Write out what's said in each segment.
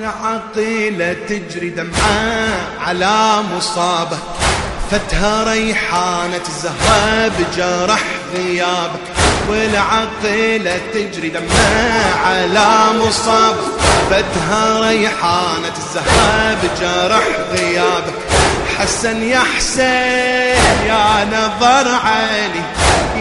والعقيلة تجري دمعة على مصابك فتها ريحانة الزهرة بجرح غيابك. والعقيلة تجري دمعة على مصابك فتها ريحانة الزهرة بجرح غيابك. حسن يا حسين يا نظر عيني.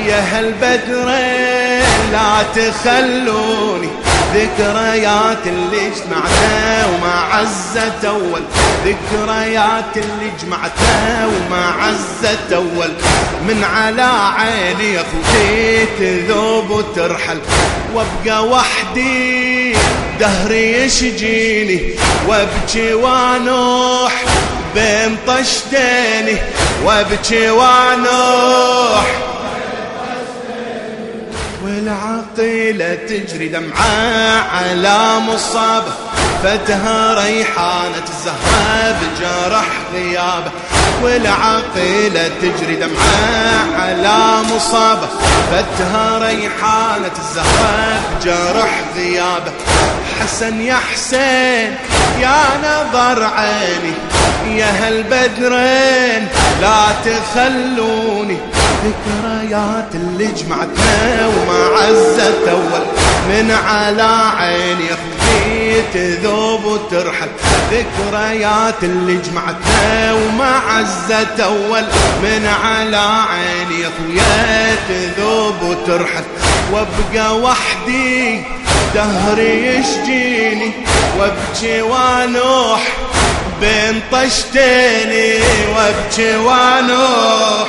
يا هالبدرين لا تخلوني. ذكريات اللي جمعتها وما عزت أول. ذكريات اللي جمعتها وما عزت أول. من على عيني أخوتي تذوب وترحل. وابقى وحدي دهري يشجيني وابكي وانوح بين طشتيني. وابكي وانوح والعقيلة تجري دمعة على مصابه فتها ريحانة الزهرة بجرح غيابه والعقيلة تجري دمعة على مصابه فتها ريحانة الزهرة بجرح غيابه حسن يا حسين يا نظر عيني يا هالبدرين لا تخلوني ذكريات اللي جمعتنا وما عزت أول. من على عيني أخوي تذوب وترحل ذكريات اللي جمعتنا وما عزت أول. من على عيني اخويا تذوب وترحل وابقى وحدي دهري يشجيني. وابكي وانوح بين طشتيني. وابكي وانوح